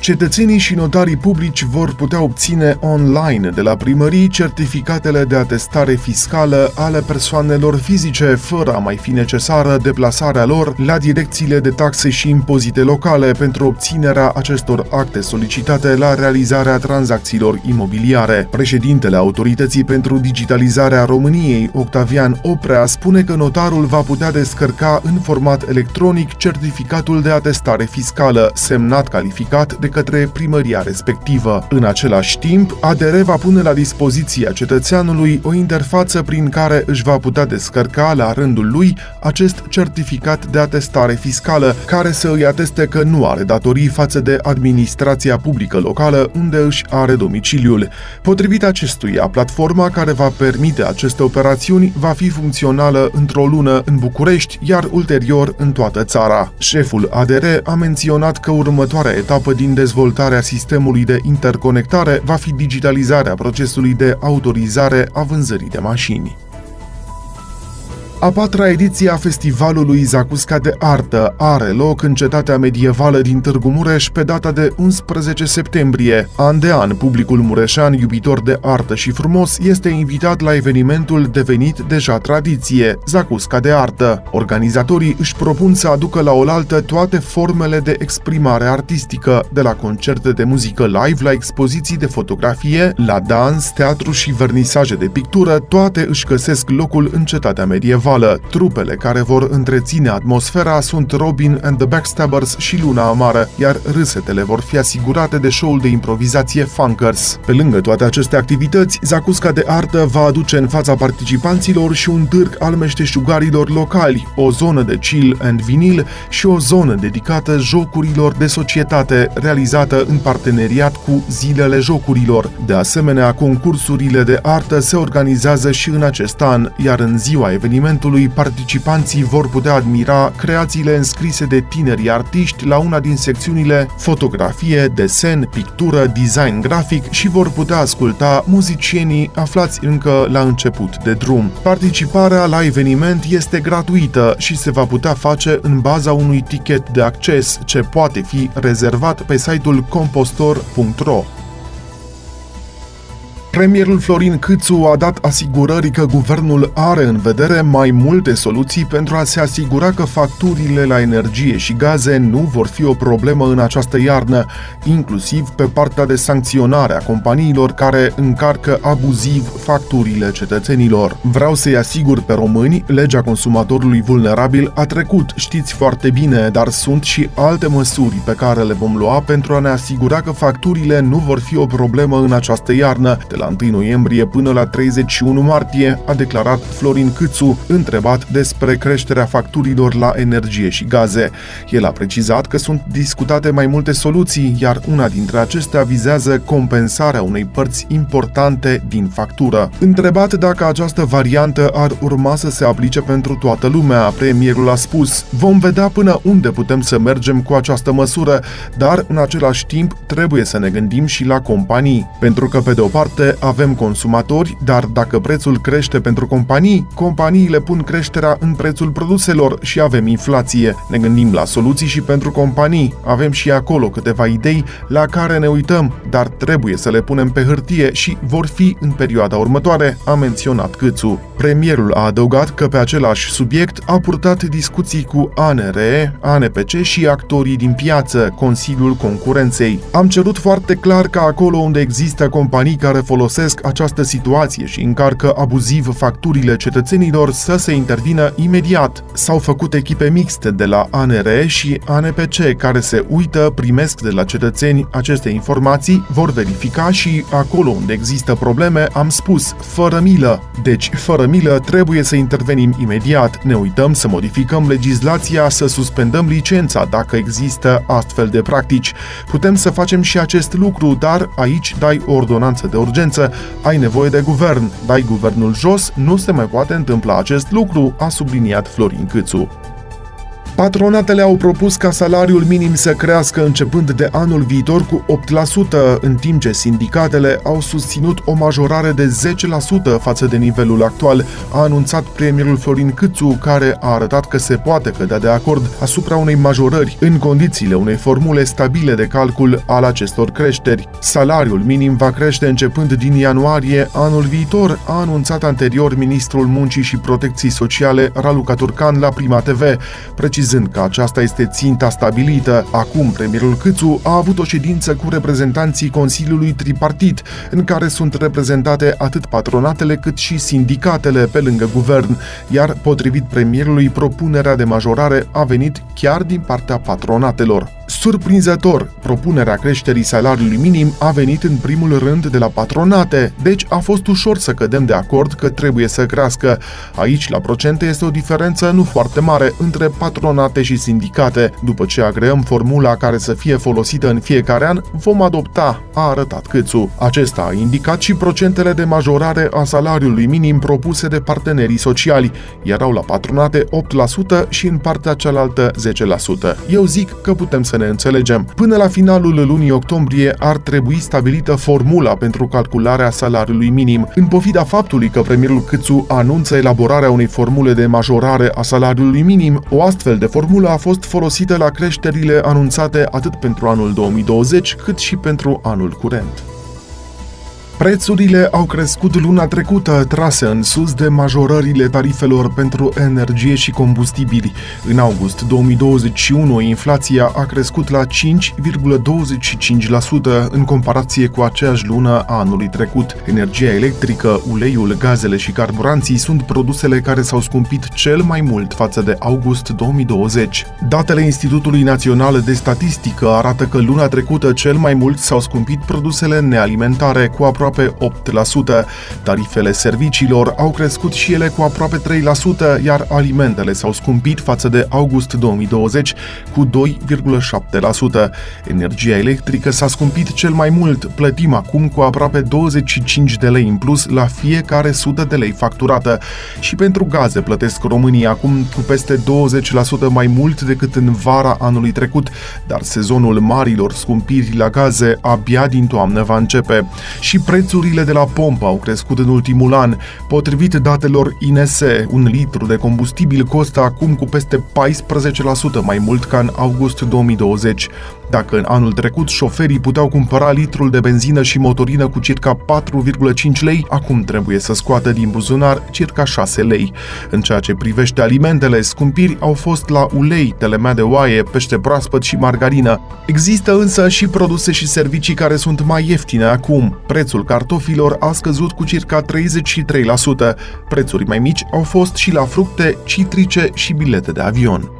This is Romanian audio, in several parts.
Cetățenii și notarii publici vor putea obține online de la primării certificatele de atestare fiscală ale persoanelor fizice, fără a mai fi necesară deplasarea lor la direcțiile de taxe și impozite locale pentru obținerea acestor acte solicitate la realizarea tranzacțiilor imobiliare. Președintele Autorității pentru Digitalizarea României, Octavian Oprea, spune că notarul va putea descărca în format electronic certificatul de atestare fiscală, semnat calificat de către primăria respectivă. În același timp, ADR va pune la dispoziția cetățeanului o interfață prin care își va putea descărca la rândul lui acest certificat de atestare fiscală, care să îi ateste că nu are datorii față de administrația publică locală unde își are domiciliul. Potrivit acestuia, platforma care va permite aceste operațiuni va fi funcțională într-o lună în București, iar ulterior în toată țara. Șeful ADR a menționat că următoarea etapă din dezvoltarea sistemului de interconectare va fi digitalizarea procesului de autorizare a vânzării de mașini. A patra ediție a festivalului Zacusca de Artă are loc în cetatea medievală din Târgu Mureș pe data de 11 septembrie. An de an, publicul mureșan iubitor de artă și frumos este invitat la evenimentul devenit deja tradiție, Zacusca de Artă. Organizatorii își propun să aducă la oaltă toate formele de exprimare artistică, de la concerte de muzică live la expoziții de fotografie, la dans, teatru și vernisaje de pictură, toate își găsesc locul în cetatea medievală medievală. Trupele care vor întreține atmosfera sunt Robin and the Backstabbers și Luna Amară, iar râsetele vor fi asigurate de show-ul de improvizație Funkers. Pe lângă toate aceste activități, Zacusca de Artă va aduce în fața participanților și un târg al meșteșugarilor locali, o zonă de chill and vinil și o zonă dedicată jocurilor de societate, realizată în parteneriat cu Zilele Jocurilor. De asemenea, concursurile de artă se organizează și în acest an, iar în ziua evenimentului evenimentului, participanții vor putea admira creațiile înscrise de tineri artiști la una din secțiunile fotografie, desen, pictură, design grafic și vor putea asculta muzicienii aflați încă la început de drum. Participarea la eveniment este gratuită și se va putea face în baza unui tichet de acces ce poate fi rezervat pe site-ul compostor.ro. Premierul Florin Câțu a dat asigurări că guvernul are în vedere mai multe soluții pentru a se asigura că facturile la energie și gaze nu vor fi o problemă în această iarnă, inclusiv pe partea de sancționare a companiilor care încarcă abuziv facturile cetățenilor. Vreau să-i asigur pe români, legea consumatorului vulnerabil a trecut, știți foarte bine, dar sunt și alte măsuri pe care le vom lua pentru a ne asigura că facturile nu vor fi o problemă în această iarnă, de la 1 noiembrie până la 31 martie, a declarat Florin Câțu, întrebat despre creșterea facturilor la energie și gaze. El a precizat că sunt discutate mai multe soluții, iar una dintre acestea vizează compensarea unei părți importante din factură. Întrebat dacă această variantă ar urma să se aplice pentru toată lumea, premierul a spus: Vom vedea până unde putem să mergem cu această măsură, dar în același timp trebuie să ne gândim și la companii, pentru că pe de o parte avem consumatori, dar dacă prețul crește pentru companii, companiile pun creșterea în prețul produselor și avem inflație. Ne gândim la soluții și pentru companii. Avem și acolo câteva idei la care ne uităm, dar trebuie să le punem pe hârtie și vor fi în perioada următoare, a menționat Câțu. Premierul a adăugat că pe același subiect a purtat discuții cu ANRE, ANPC și actorii din piață, Consiliul Concurenței. Am cerut foarte clar că acolo unde există companii care folosesc folosesc această situație și încarcă abuziv facturile cetățenilor să se intervină imediat. S-au făcut echipe mixte de la ANR și ANPC care se uită, primesc de la cetățeni aceste informații, vor verifica și acolo unde există probleme, am spus, fără milă. Deci, fără milă, trebuie să intervenim imediat. Ne uităm să modificăm legislația, să suspendăm licența dacă există astfel de practici. Putem să facem și acest lucru, dar aici dai o ordonanță de urgență urgență, ai nevoie de guvern. Dai guvernul jos, nu se mai poate întâmpla acest lucru, a subliniat Florin Câțu. Patronatele au propus ca salariul minim să crească începând de anul viitor cu 8%, în timp ce sindicatele au susținut o majorare de 10% față de nivelul actual, a anunțat premierul Florin Câțu, care a arătat că se poate cădea de acord asupra unei majorări în condițiile unei formule stabile de calcul al acestor creșteri. Salariul minim va crește începând din ianuarie anul viitor, a anunțat anterior ministrul Muncii și Protecției Sociale Raluca Turcan la Prima TV, precizând precizând că aceasta este ținta stabilită. Acum, premierul Câțu a avut o ședință cu reprezentanții Consiliului Tripartit, în care sunt reprezentate atât patronatele cât și sindicatele pe lângă guvern, iar, potrivit premierului, propunerea de majorare a venit chiar din partea patronatelor. Surprinzător, propunerea creșterii salariului minim a venit în primul rând de la patronate, deci a fost ușor să cădem de acord că trebuie să crească. Aici, la procente, este o diferență nu foarte mare între patronate și sindicate. După ce agreăm formula care să fie folosită în fiecare an, vom adopta, a arătat Câțu. Acesta a indicat și procentele de majorare a salariului minim propuse de partenerii sociali. Erau la patronate 8% și în partea cealaltă 10%. Eu zic că putem să ne înțelegem. Până la finalul lunii octombrie ar trebui stabilită formula pentru calcularea salariului minim. În pofida faptului că premierul Câțu anunță elaborarea unei formule de majorare a salariului minim, o astfel de formulă a fost folosită la creșterile anunțate atât pentru anul 2020 cât și pentru anul curent. Prețurile au crescut luna trecută, trase în sus de majorările tarifelor pentru energie și combustibili. În august 2021, inflația a crescut la 5,25% în comparație cu aceeași lună a anului trecut. Energia electrică, uleiul, gazele și carburanții sunt produsele care s-au scumpit cel mai mult față de august 2020. Datele Institutului Național de Statistică arată că luna trecută cel mai mult s-au scumpit produsele nealimentare cu aproape aproape 8%. Tarifele serviciilor au crescut și ele cu aproape 3%, iar alimentele s-au scumpit față de august 2020 cu 2,7%. Energia electrică s-a scumpit cel mai mult, plătim acum cu aproape 25 de lei în plus la fiecare sută de lei facturată. Și pentru gaze plătesc românii acum cu peste 20% mai mult decât în vara anului trecut, dar sezonul marilor scumpiri la gaze abia din toamnă va începe. Și pre Prețurile de la pompă au crescut în ultimul an. Potrivit datelor INS, un litru de combustibil costă acum cu peste 14% mai mult ca în august 2020. Dacă în anul trecut șoferii puteau cumpăra litrul de benzină și motorină cu circa 4,5 lei, acum trebuie să scoată din buzunar circa 6 lei. În ceea ce privește alimentele, scumpiri au fost la ulei, telemea de oaie, pește proaspăt și margarină. Există însă și produse și servicii care sunt mai ieftine acum. Prețul cartofilor a scăzut cu circa 33%. Prețuri mai mici au fost și la fructe, citrice și bilete de avion.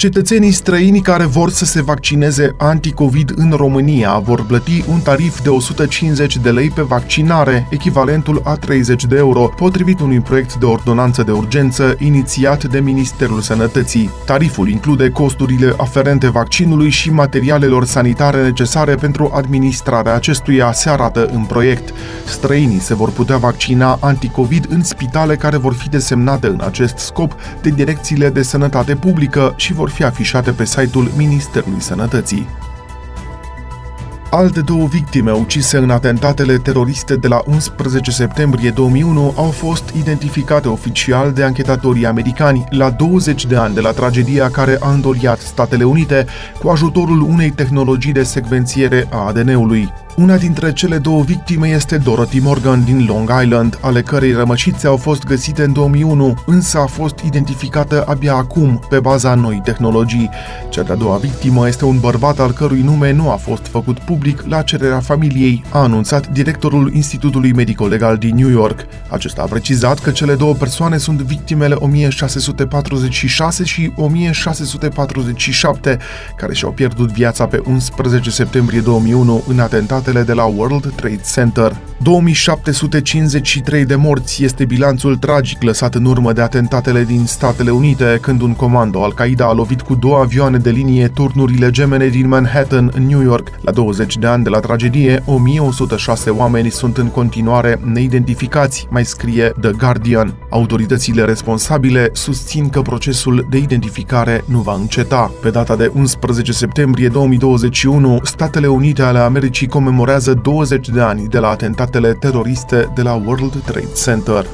Cetățenii străini care vor să se vaccineze anticovid în România vor plăti un tarif de 150 de lei pe vaccinare, echivalentul a 30 de euro, potrivit unui proiect de ordonanță de urgență inițiat de Ministerul Sănătății. Tariful include costurile aferente vaccinului și materialelor sanitare necesare pentru administrarea acestuia, se arată în proiect. Străinii se vor putea vaccina anticovid în spitale care vor fi desemnate în acest scop de direcțiile de sănătate publică și vor fi afișate pe site-ul Ministerului Sănătății. Alte două victime ucise în atentatele teroriste de la 11 septembrie 2001 au fost identificate oficial de anchetatorii americani la 20 de ani de la tragedia care a îndoliat Statele Unite cu ajutorul unei tehnologii de secvențiere a ADN-ului. Una dintre cele două victime este Dorothy Morgan din Long Island, ale cărei rămășițe au fost găsite în 2001, însă a fost identificată abia acum, pe baza noi tehnologii. Cea de-a doua victimă este un bărbat al cărui nume nu a fost făcut public la cererea familiei, a anunțat directorul Institutului Medico-Legal din New York. Acesta a precizat că cele două persoane sunt victimele 1646 și 1647, care și-au pierdut viața pe 11 septembrie 2001 în atentate atentatele de la World Trade Center. 2753 de morți este bilanțul tragic lăsat în urmă de atentatele din Statele Unite, când un comando Al-Qaeda a lovit cu două avioane de linie turnurile gemene din Manhattan, în New York. La 20 de ani de la tragedie, 1106 oameni sunt în continuare neidentificați, mai scrie The Guardian. Autoritățile responsabile susțin că procesul de identificare nu va înceta. Pe data de 11 septembrie 2021, Statele Unite ale Americii comemorează 20 de ani de la atentatele teroriste de la World Trade Center.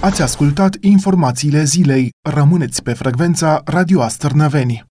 Ați ascultat informațiile zilei. Rămâneți pe frecvența Radio Astărnăveni.